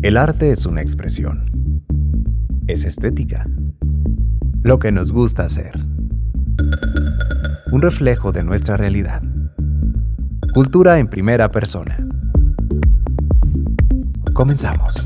El arte es una expresión. Es estética. Lo que nos gusta hacer. Un reflejo de nuestra realidad. Cultura en primera persona. Comenzamos.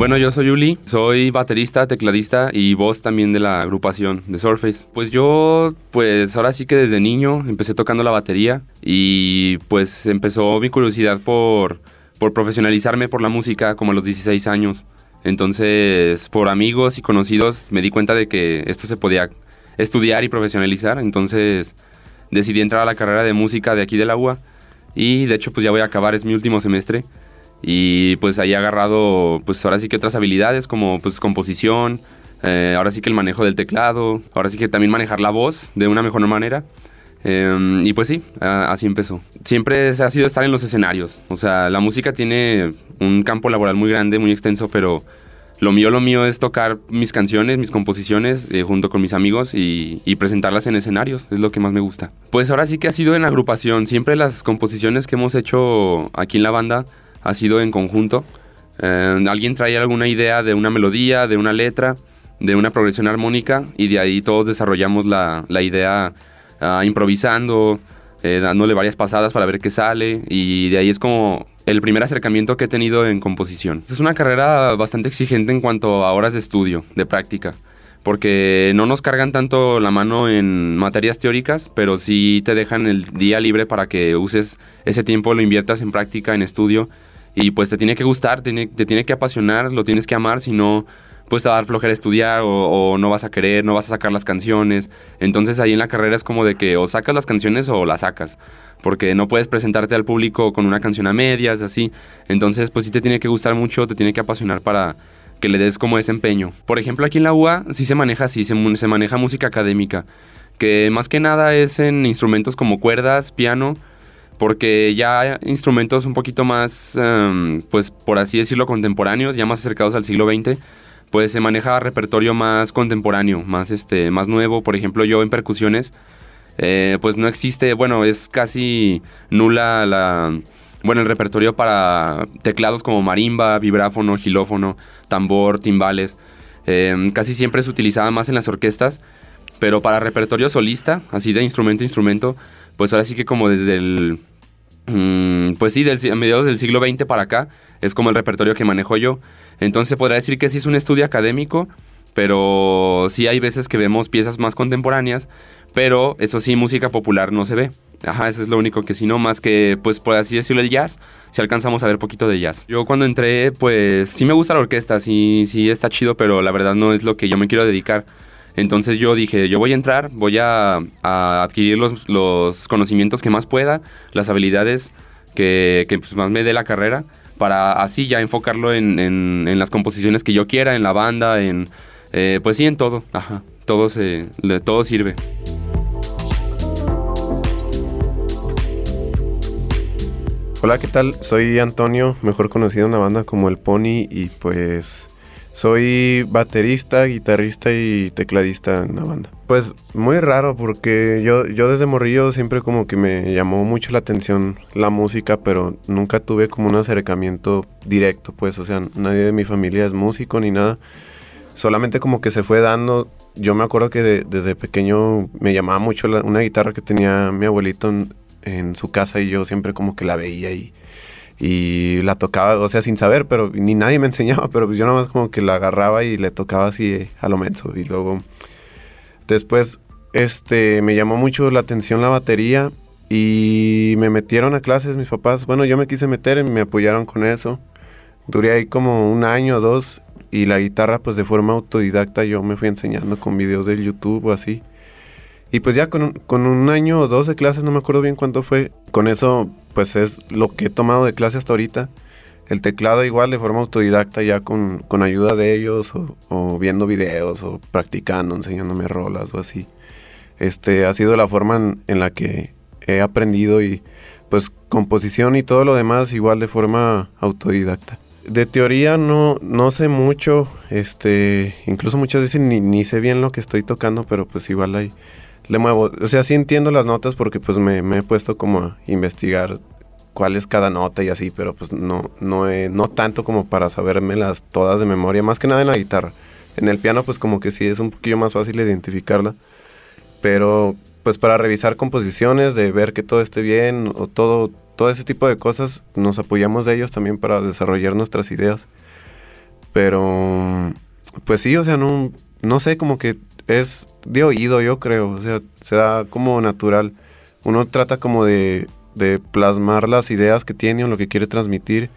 Bueno, yo soy Uli, soy baterista, tecladista y voz también de la agrupación de Surface. Pues yo, pues ahora sí que desde niño empecé tocando la batería y pues empezó mi curiosidad por, por profesionalizarme por la música como a los 16 años. Entonces, por amigos y conocidos me di cuenta de que esto se podía estudiar y profesionalizar. Entonces, decidí entrar a la carrera de música de aquí de la UA y de hecho pues ya voy a acabar, es mi último semestre y pues ahí he agarrado pues ahora sí que otras habilidades como pues composición, eh, ahora sí que el manejo del teclado, ahora sí que también manejar la voz de una mejor manera. Em, y pues sí, así empezó. Siempre ha sido estar en los escenarios. O sea, la música tiene un campo laboral muy grande, muy extenso, pero lo mío, lo mío es tocar mis canciones, mis composiciones eh, junto con mis amigos y, y, presentarlas en escenarios. Es lo que más me gusta. Pues ahora sí que ha sido en agrupación. Siempre las composiciones que hemos hecho aquí en la banda ha sido en conjunto. Eh, alguien trae alguna idea de una melodía, de una letra, de una progresión armónica y de ahí todos desarrollamos la, la idea ah, improvisando, eh, dándole varias pasadas para ver qué sale y de ahí es como el primer acercamiento que he tenido en composición. Es una carrera bastante exigente en cuanto a horas de estudio, de práctica, porque no nos cargan tanto la mano en materias teóricas, pero sí te dejan el día libre para que uses ese tiempo, lo inviertas en práctica, en estudio y pues te tiene que gustar, te, tiene que apasionar, lo tienes que amar, si no pues te va a dar flojera estudiar o, no vas a querer, no vas a sacar las canciones. Entonces ahí en la carrera es como de que o sacas las canciones o las sacas, porque no puedes presentarte al público con una canción a medias, así. Entonces pues sí te tiene que gustar mucho, te tiene que apasionar para que le des como ese empeño. Por ejemplo aquí en la UA sí se maneja así, se, se maneja música académica, que más que nada es en instrumentos como cuerdas, piano, porque ya instrumentos un poquito más, em, pues por así decirlo, contemporáneos, ya más acercados al siglo XX, pues se maneja repertorio más contemporáneo, más, este, más nuevo. Por ejemplo, yo en percusiones, eh, pues no existe, bueno, es casi nula la, bueno, el repertorio para teclados como marimba, vibráfono, gilófono, tambor, timbales. Em, casi siempre se utilizaba más en las orquestas, pero para repertorio solista, así de instrumento a instrumento, pues ahora sí que como desde el Mm, pues sí, a mediados del siglo XX para acá es como el repertorio que manejo yo. Entonces podría decir que sí es un estudio académico, pero sí hay veces que vemos piezas más contemporáneas, pero eso sí, música popular no se ve. Ajá, eso es lo único que sí, no más que, pues por así decirlo, el jazz, si alcanzamos a ver poquito de jazz. Yo cuando entré, pues sí me gusta la orquesta, sí, sí está chido, pero la verdad no es lo que yo me quiero dedicar. Entonces yo dije, yo voy a entrar, voy a, adquirir los, conocimientos que más pueda, las habilidades que, pues, más me dé la carrera, para así ya enfocarlo en, las composiciones que yo quiera, en la banda, en, eh, pues sí, en todo, ajá, todo, se, todo sirve. Hola, ¿qué tal? Soy Antonio, mejor conocido en la banda como El Pony y pues soy baterista, guitarrista y tecladista en la banda. Pues muy raro porque yo, yo desde morrillo siempre como que me llamó mucho la atención la música, pero nunca tuve como un acercamiento directo, pues, o sea, nadie de mi familia es músico ni nada. Solamente como que se fue dando. Yo me acuerdo que desde pequeño me llamaba mucho una guitarra que tenía mi abuelito en, en su casa y yo siempre como que la veía y y la tocaba, o sea, sin saber, pero ni nadie me enseñaba, pero pues yo nada más como que la agarraba y le tocaba así a lo menso. Y luego, después, este, me llamó mucho la atención la batería y me metieron a clases mis papás. Bueno, yo me quise meter y me apoyaron con eso. Duré ahí como un año o dos y la guitarra pues de forma autodidacta yo me fui enseñando con videos de YouTube o así. Y pues ya con un, con un año o dos de clases, no me acuerdo bien cuánto fue, con eso pues es lo que he tomado de clase hasta ahorita. El teclado igual de forma autodidacta ya con, ayuda de ellos o, viendo videos o practicando, enseñándome rolas o así. Este ha sido la forma en, la que he aprendido y pues composición y todo lo demás igual de forma autodidacta. De teoría no, no sé mucho, este, incluso muchas veces ni, ni sé bien lo que estoy tocando, pero pues igual ahí le muevo. O sea, sí entiendo las notas porque pues me, me he puesto como a investigar cuál es cada nota y así, pero pues no, no, no tanto como para sabérmelas todas de memoria, más que nada en la guitarra. En el piano pues como que sí es un poquillo más fácil identificarla, pero pues para revisar composiciones, de ver que todo esté bien o todo, todo ese tipo de cosas, nos apoyamos de ellos también para desarrollar nuestras ideas. Pero pues sí, o sea, no, no sé, como que es de oído, yo creo, o sea, se da como natural. Uno trata como de, de plasmar las ideas que tiene o lo que quiere transmitir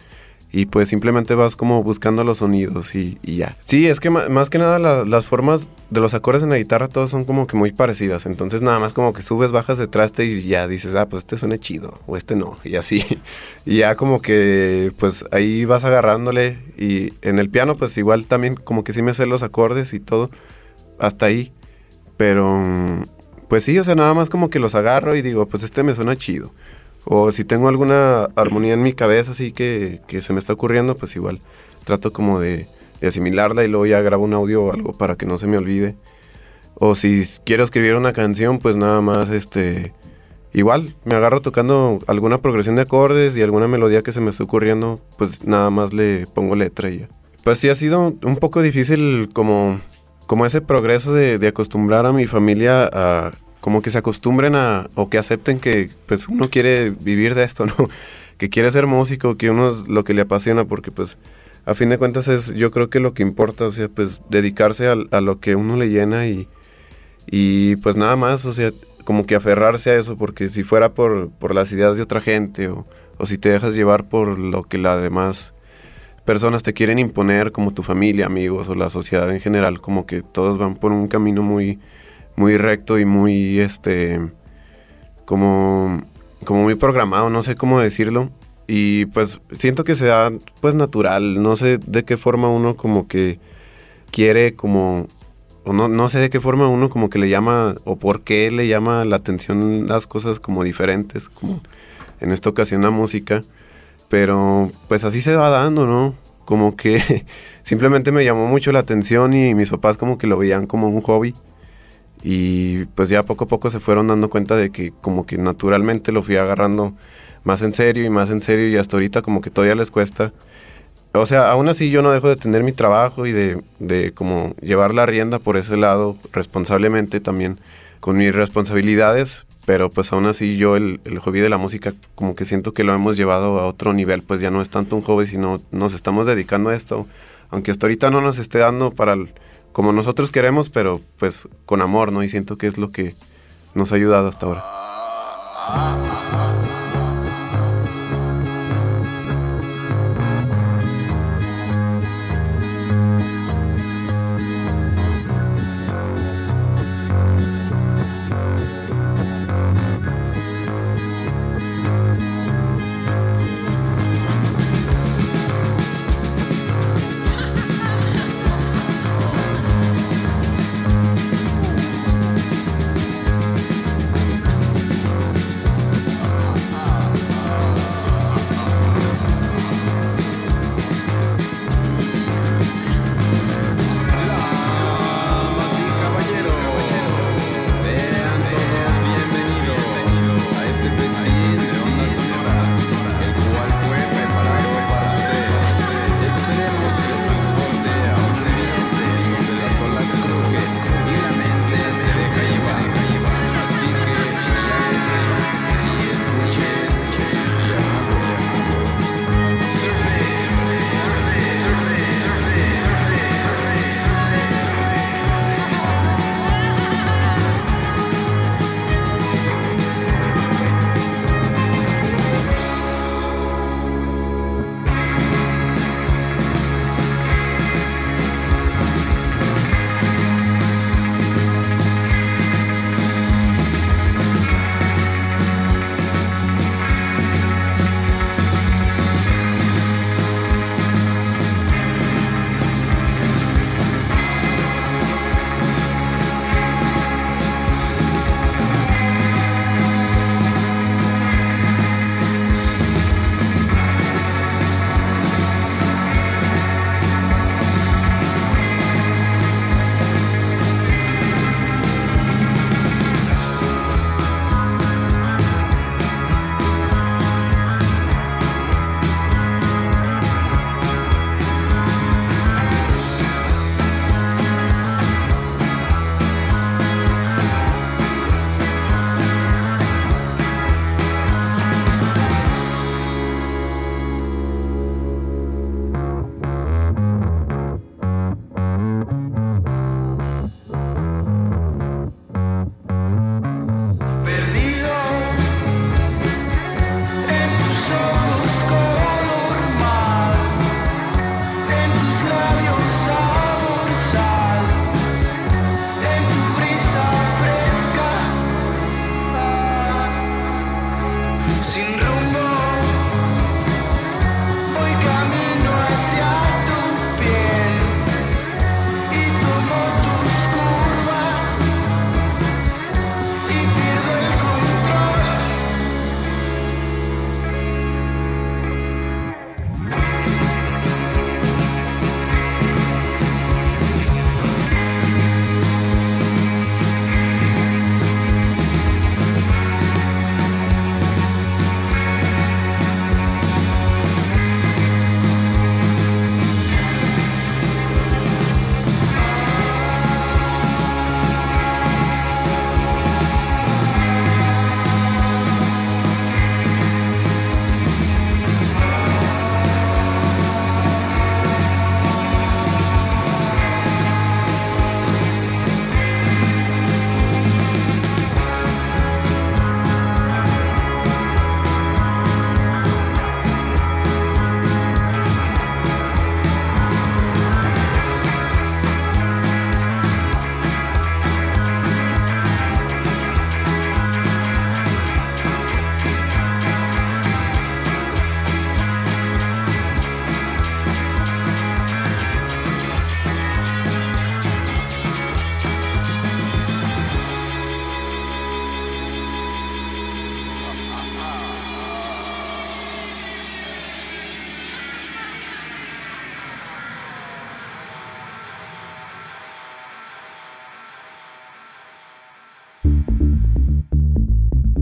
y pues simplemente vas como buscando los sonidos y, ya. Sí, es que más, que nada las formas de los acordes en la guitarra todos son como que muy parecidas, entonces nada más como que subes, bajas de traste y ya dices, ah, pues este suena chido o este no, y así. y ya como que pues ahí vas agarrándole y en el piano pues igual también como que sí me sé los acordes y todo, hasta ahí, pero pues sí, o sea, nada más como que los agarro y digo, pues este me suena chido. O si tengo alguna armonía en mi cabeza así que, que se me está ocurriendo, pues igual trato como de, asimilarla y luego ya grabo un audio o algo para que no se me olvide. O si quiero escribir una canción, pues nada más este... Igual, me agarro tocando alguna progresión de acordes y alguna melodía que se me está ocurriendo, pues nada más le pongo letra y ya. Pues sí ha sido un poco difícil como, como ese progreso de, de acostumbrar a mi familia a, como que se acostumbren a, o que acepten que pues uno quiere vivir de esto, ¿no? Que quiere ser músico, que uno es lo que le apasiona, porque pues a fin de cuentas es yo creo que lo que importa, o sea, pues dedicarse a, lo que uno le llena y, y pues nada más, o sea, como que aferrarse a eso, porque si fuera por, por las ideas de otra gente o, o si te dejas llevar por lo que las demás personas te quieren imponer, como tu familia, amigos o la sociedad en general, como que todos van por un camino muy muy recto y muy, este, como, como muy programado, no sé cómo decirlo. Y pues siento que sea pues natural, no sé de qué forma uno como que quiere como, o no, no sé de qué forma uno como que le llama, o por qué le llama la atención las cosas como diferentes, como en esta ocasión la música. Pero pues así se va dando, ¿no? Como que simplemente me llamó mucho la atención y mis papás como que lo veían como un hobby. Y pues ya poco a poco se fueron dando cuenta de que como que naturalmente lo fui agarrando más en serio y más en serio y hasta ahorita como que todavía les cuesta. O sea, aún así yo no dejo de tener mi trabajo y de, de como llevar la rienda por ese lado responsablemente también con mis responsabilidades, pero pues aún así yo el, el, hobby de la música como que siento que lo hemos llevado a otro nivel, pues ya no es tanto un hobby, sino nos estamos dedicando a esto, aunque hasta ahorita no nos esté dando para el, como nosotros queremos, pero pues con amor, ¿no? Y siento que es lo que nos ha ayudado hasta ahora.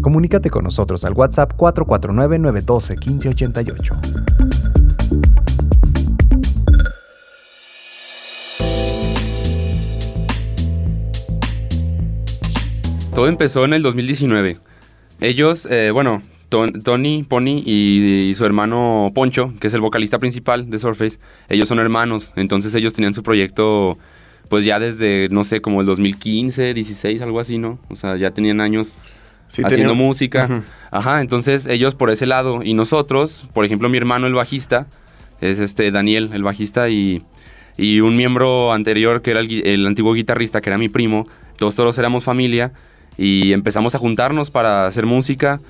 Comunícate con nosotros al WhatsApp 449-912-1588. Todo empezó en el 2019. Ellos, eh, bueno, Tony, Pony y, su hermano Poncho, que es el vocalista principal de Surface, ellos son hermanos, entonces ellos tenían su proyecto pues ya desde, no sé, como el 2015, 16, algo así, ¿no? O sea, ya tenían años haciendo música. Ajá, entonces ellos por ese lado y nosotros, por ejemplo, mi hermano el bajista, es este Daniel, el bajista y, y un miembro anterior que era el, el antiguo guitarrista, que era mi primo, todos todos éramos familia y empezamos a juntarnos para hacer música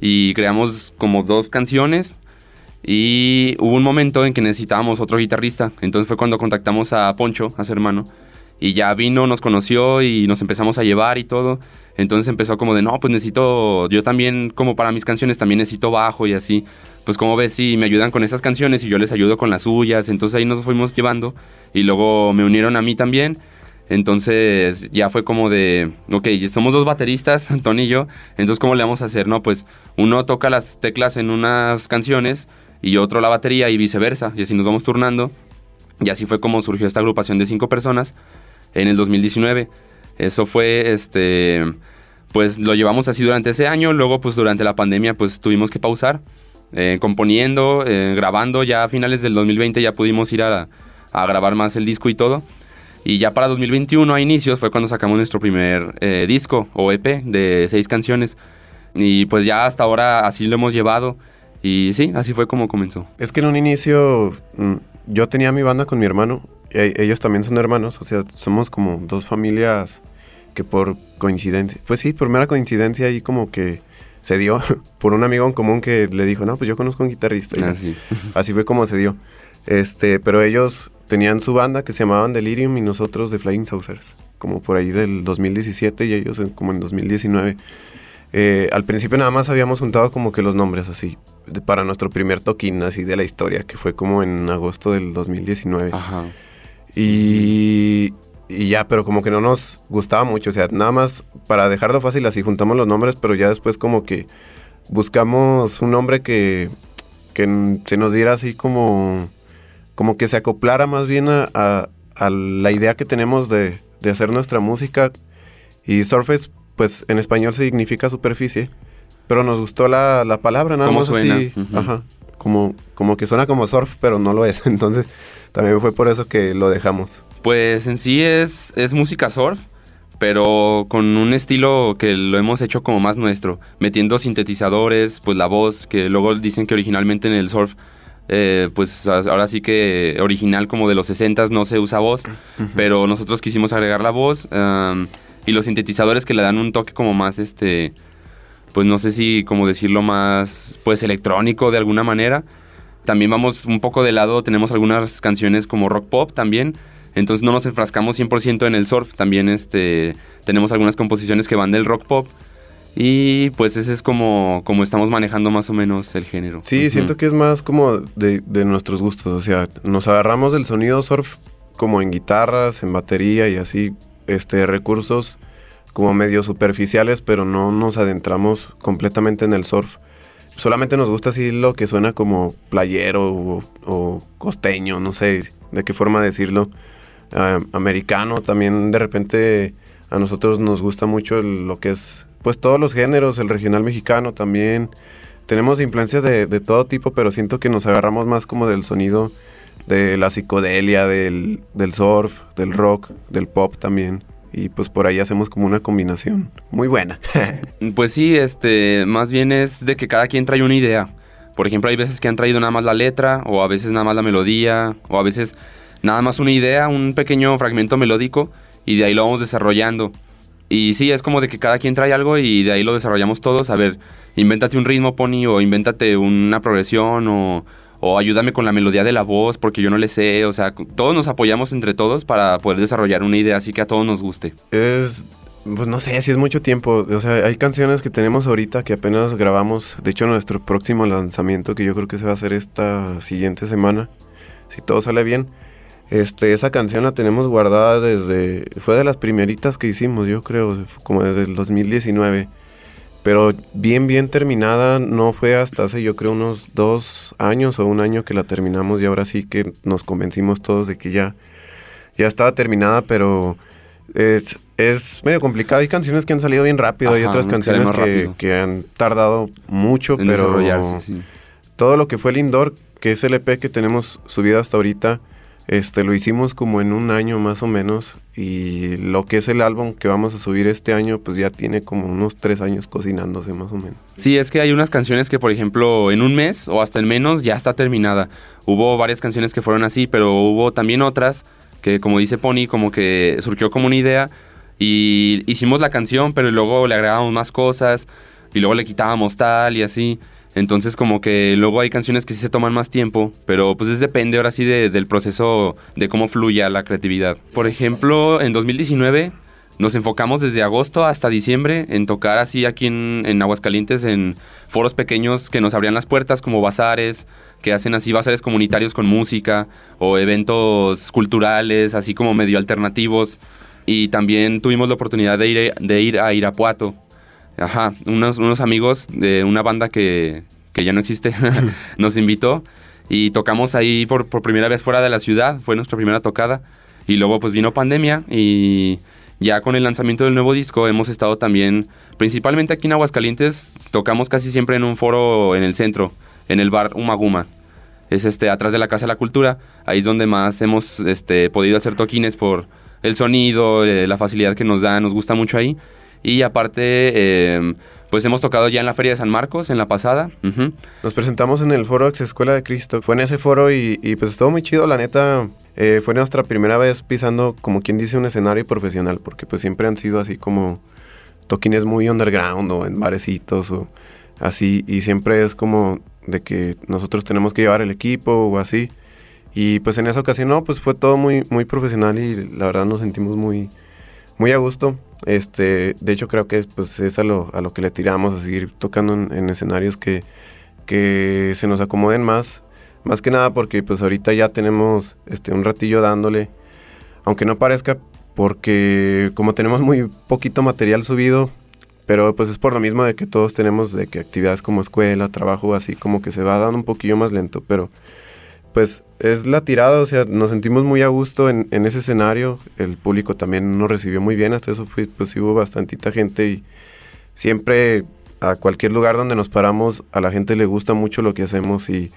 y creamos como dos canciones y hubo un momento en que necesitábamos otro guitarrista, entonces fue cuando contactamos a Poncho, a su hermano, y ya vino, nos conoció y nos empezamos a llevar y todo. Entonces empezó como de, no, pues necesito, yo también, como para mis canciones, también necesito bajo y así. Pues como ves, sí, me ayudan con esas canciones y yo les ayudo con las suyas. Entonces ahí nos fuimos llevando y luego me unieron a mí también. Entonces ya fue como de, ok, somos dos bateristas, Tony y yo, entonces ¿cómo le vamos a hacer? No, pues uno toca las teclas en unas canciones y otro la batería y viceversa, y así nos vamos turnando. Y así fue como surgió esta agrupación de cinco personas en el 2019. Eso fue, este, pues lo llevamos así durante ese año, luego pues durante la pandemia pues tuvimos que pausar, eh, componiendo, eh, grabando, ya a finales del 2020 ya pudimos ir a, a, grabar más el disco y todo. Y ya para 2021 a inicios fue cuando sacamos nuestro primer eh, disco o EP de seis canciones. Y pues ya hasta ahora así lo hemos llevado. Y sí, así fue como comenzó. Es que en un inicio mm, yo tenía mi banda con mi hermano e, ellos también son hermanos, o sea, somos como dos familias que por coincidencia, pues sí, por mera coincidencia ahí como que se dio por un amigo en común que le dijo, no, pues yo conozco a un guitarrista. Ah, así fue como se dio. Este, pero ellos tenían su banda que se llamaban Delirium y nosotros de Flying Saucers, como por ahí del 2017 y ellos como en 2019. Eh, al principio nada más habíamos juntado como que los nombres así, para nuestro primer toquín así de la historia, que fue como en agosto del 2019. Ajá. Y, ya, pero como que no nos gustaba mucho. O sea, nada más para dejarlo fácil, así juntamos los nombres, pero ya después como que buscamos un nombre que, que se nos diera así como, como que se acoplara más bien a, la idea que tenemos de, hacer nuestra música. Y surface, pues en español significa superficie, pero nos gustó la, palabra, nada más así. Ajá. Como, como que suena como surf, pero no lo es. Entonces también fue por eso que lo dejamos. Pues en sí es, es música surf, pero con un estilo que lo hemos hecho como más nuestro, metiendo sintetizadores, pues la voz, que luego dicen que originalmente en el surf, eh, pues ahora sí que original como de los 60 no se usa voz, pero nosotros quisimos agregar la voz y los sintetizadores que le dan un toque como más, este, pues no sé si como decirlo más, pues electrónico de alguna manera. También vamos un poco de lado, tenemos algunas canciones como rock pop también. Entonces no nos enfrascamos 100% en el surf. También este, tenemos algunas composiciones que van del rock pop. Y pues ese es como, como estamos manejando más o menos el género. Sí, siento que es más como de, de, nuestros gustos. O sea, nos agarramos del sonido surf como en guitarras, en batería y así, este, recursos como medio superficiales, pero no nos adentramos completamente en el surf solamente nos gusta así lo que suena como playero o, costeño, no sé de qué forma decirlo. Americano también de repente a nosotros nos gusta mucho lo que es pues todos los géneros, el regional mexicano también. Tenemos influencias de, de, todo tipo, pero siento que nos agarramos más como del sonido de la psicodelia, del, del surf, del rock, del pop también y pues por ahí hacemos como una combinación muy buena. pues sí, este, más bien es de que cada quien trae una idea. Por ejemplo, hay veces que han traído nada más la letra, o a veces nada más la melodía, o a veces nada más una idea, un pequeño fragmento melódico, y de ahí lo vamos desarrollando. Y sí, es como de que cada quien trae algo y de ahí lo desarrollamos todos. A ver, invéntate un ritmo, Pony, o invéntate una progresión, o, o ayúdame con la melodía de la voz porque yo no le sé, o sea, todos nos apoyamos entre todos para poder desarrollar una idea así que a todos nos guste. Es, pues no sé, si es mucho tiempo, o sea, hay canciones que tenemos ahorita que apenas grabamos, de hecho nuestro próximo lanzamiento que yo creo que se va a hacer esta siguiente semana, si todo sale bien. Este, esa canción la tenemos guardada desde, fue de las primeritas que hicimos, yo creo, como desde el 2019 pero bien, bien terminada no fue hasta hace yo creo unos dos años o un año que la terminamos y ahora sí que nos convencimos todos de que ya, ya estaba terminada, pero es, es medio complicado. Hay canciones que han salido bien rápido, hay otras canciones que, que, han tardado mucho, pero todo lo que fue el indoor, que es el EP que tenemos subido hasta ahorita, este, lo hicimos como en un año más o menos y lo que es el álbum que vamos a subir este año pues ya tiene como unos tres años cocinándose más o menos. Sí, es que hay unas canciones que por ejemplo en un mes o hasta en menos ya está terminada. Hubo varias canciones que fueron así, pero hubo también otras que como dice Pony como que surgió como una idea y hicimos la canción pero luego le agregábamos más cosas y luego le quitábamos tal y así. Entonces como que luego hay canciones que sí se toman más tiempo, pero pues es depende ahora sí del proceso de cómo fluya la creatividad. Por ejemplo, en 2019 nos enfocamos desde agosto hasta diciembre en tocar así aquí en, en, Aguascalientes en foros pequeños que nos abrían las puertas como bazares, que hacen así bazares comunitarios con música o eventos culturales así como medio alternativos. Y también tuvimos la oportunidad de ir, de ir a Irapuato Ajá, unos, unos amigos de una banda que, que ya no existe nos invitó y tocamos ahí por, por primera vez fuera de la ciudad, fue nuestra primera tocada. Y luego pues vino pandemia y ya con el lanzamiento del nuevo disco hemos estado también, principalmente aquí en Aguascalientes, tocamos casi siempre en un foro en el centro, en el bar Umaguma. Es este, atrás de la Casa de la Cultura, ahí es donde más hemos este, podido hacer toquines por el sonido, eh, la facilidad que nos da, nos gusta mucho ahí. Y aparte, em, pues hemos tocado ya en la Feria de San Marcos, en la pasada. Nos presentamos en el foro Ex Escuela de Cristo. Fue en ese foro y, pues estuvo muy chido, la neta. Eh, fue nuestra primera vez pisando, como quien dice, un escenario profesional, porque pues siempre han sido así como toquines muy underground o en barecitos o así. Y siempre es como de que nosotros tenemos que llevar el equipo o así. Y pues en esa ocasión no, pues fue todo muy, muy profesional y la verdad nos sentimos muy, muy a gusto. Este, de hecho creo que es, pues, es a, lo, a lo que le tiramos, a seguir tocando en, escenarios que, que se nos acomoden más. Más que nada porque pues ahorita ya tenemos este, un ratillo dándole, aunque no parezca, porque como tenemos muy poquito material subido, pero pues es por lo mismo de que todos tenemos de que actividades como escuela, trabajo, así como que se va dando un poquillo más lento, pero pues es la tirada, o sea, nos sentimos muy a gusto en, ese escenario, el público también nos recibió muy bien, hasta eso fue, pues hubo bastantita gente y siempre a cualquier lugar donde nos paramos a la gente le gusta mucho lo que hacemos y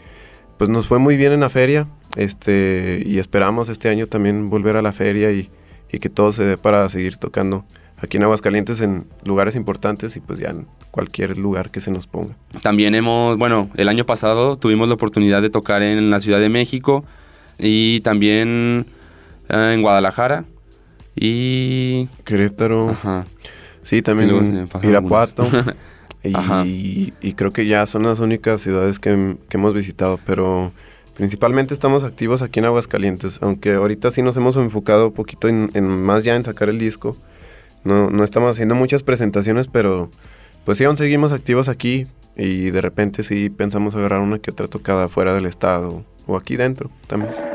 pues nos fue muy bien en la feria, este, y esperamos este año también volver a la feria y, y que todo se dé para seguir tocando aquí en Aguascalientes en lugares importantes y pues ya cualquier lugar que se nos ponga. También hemos, bueno, el año pasado tuvimos la oportunidad de tocar en la Ciudad de México y también eh, en Guadalajara y... Querétaro. Ajá. Sí, también Irapuato. y, y, creo que ya son las únicas ciudades que, que hemos visitado, pero principalmente estamos activos aquí en Aguascalientes, aunque ahorita sí nos hemos enfocado un poquito en, en más ya en sacar el disco no, no estamos haciendo muchas presentaciones, pero pues sí, aún seguimos activos aquí y de repente sí pensamos agarrar una que otra tocada fuera del estado o aquí dentro también.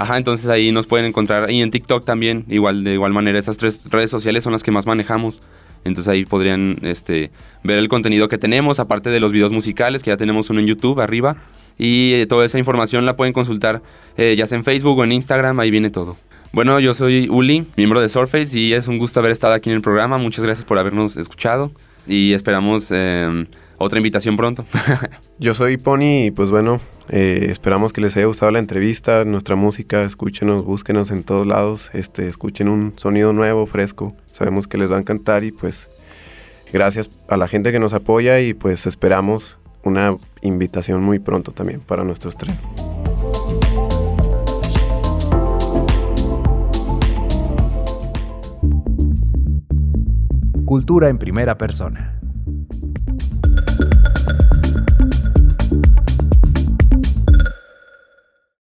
Ajá, entonces ahí nos pueden encontrar. Y en TikTok también, igual, de igual manera. Esas tres redes sociales son las que más manejamos. Entonces ahí podrían este, ver el contenido que tenemos, aparte de los videos musicales, que ya tenemos uno en YouTube arriba. Y eh, toda esa información la pueden consultar eh, ya sea en Facebook o en Instagram, ahí viene todo. Bueno, yo soy Uli, miembro de Surface, y es un gusto haber estado aquí en el programa. Muchas gracias por habernos escuchado y esperamos em, otra invitación pronto. yo soy Pony y pues bueno, eh, esperamos que les haya gustado la entrevista, nuestra música, escúchenos, búsquenos en todos lados, este, escuchen un sonido nuevo, fresco, sabemos que les va a encantar y pues gracias a la gente que nos apoya y pues esperamos una invitación muy pronto también para nuestros tren. Cultura en primera persona.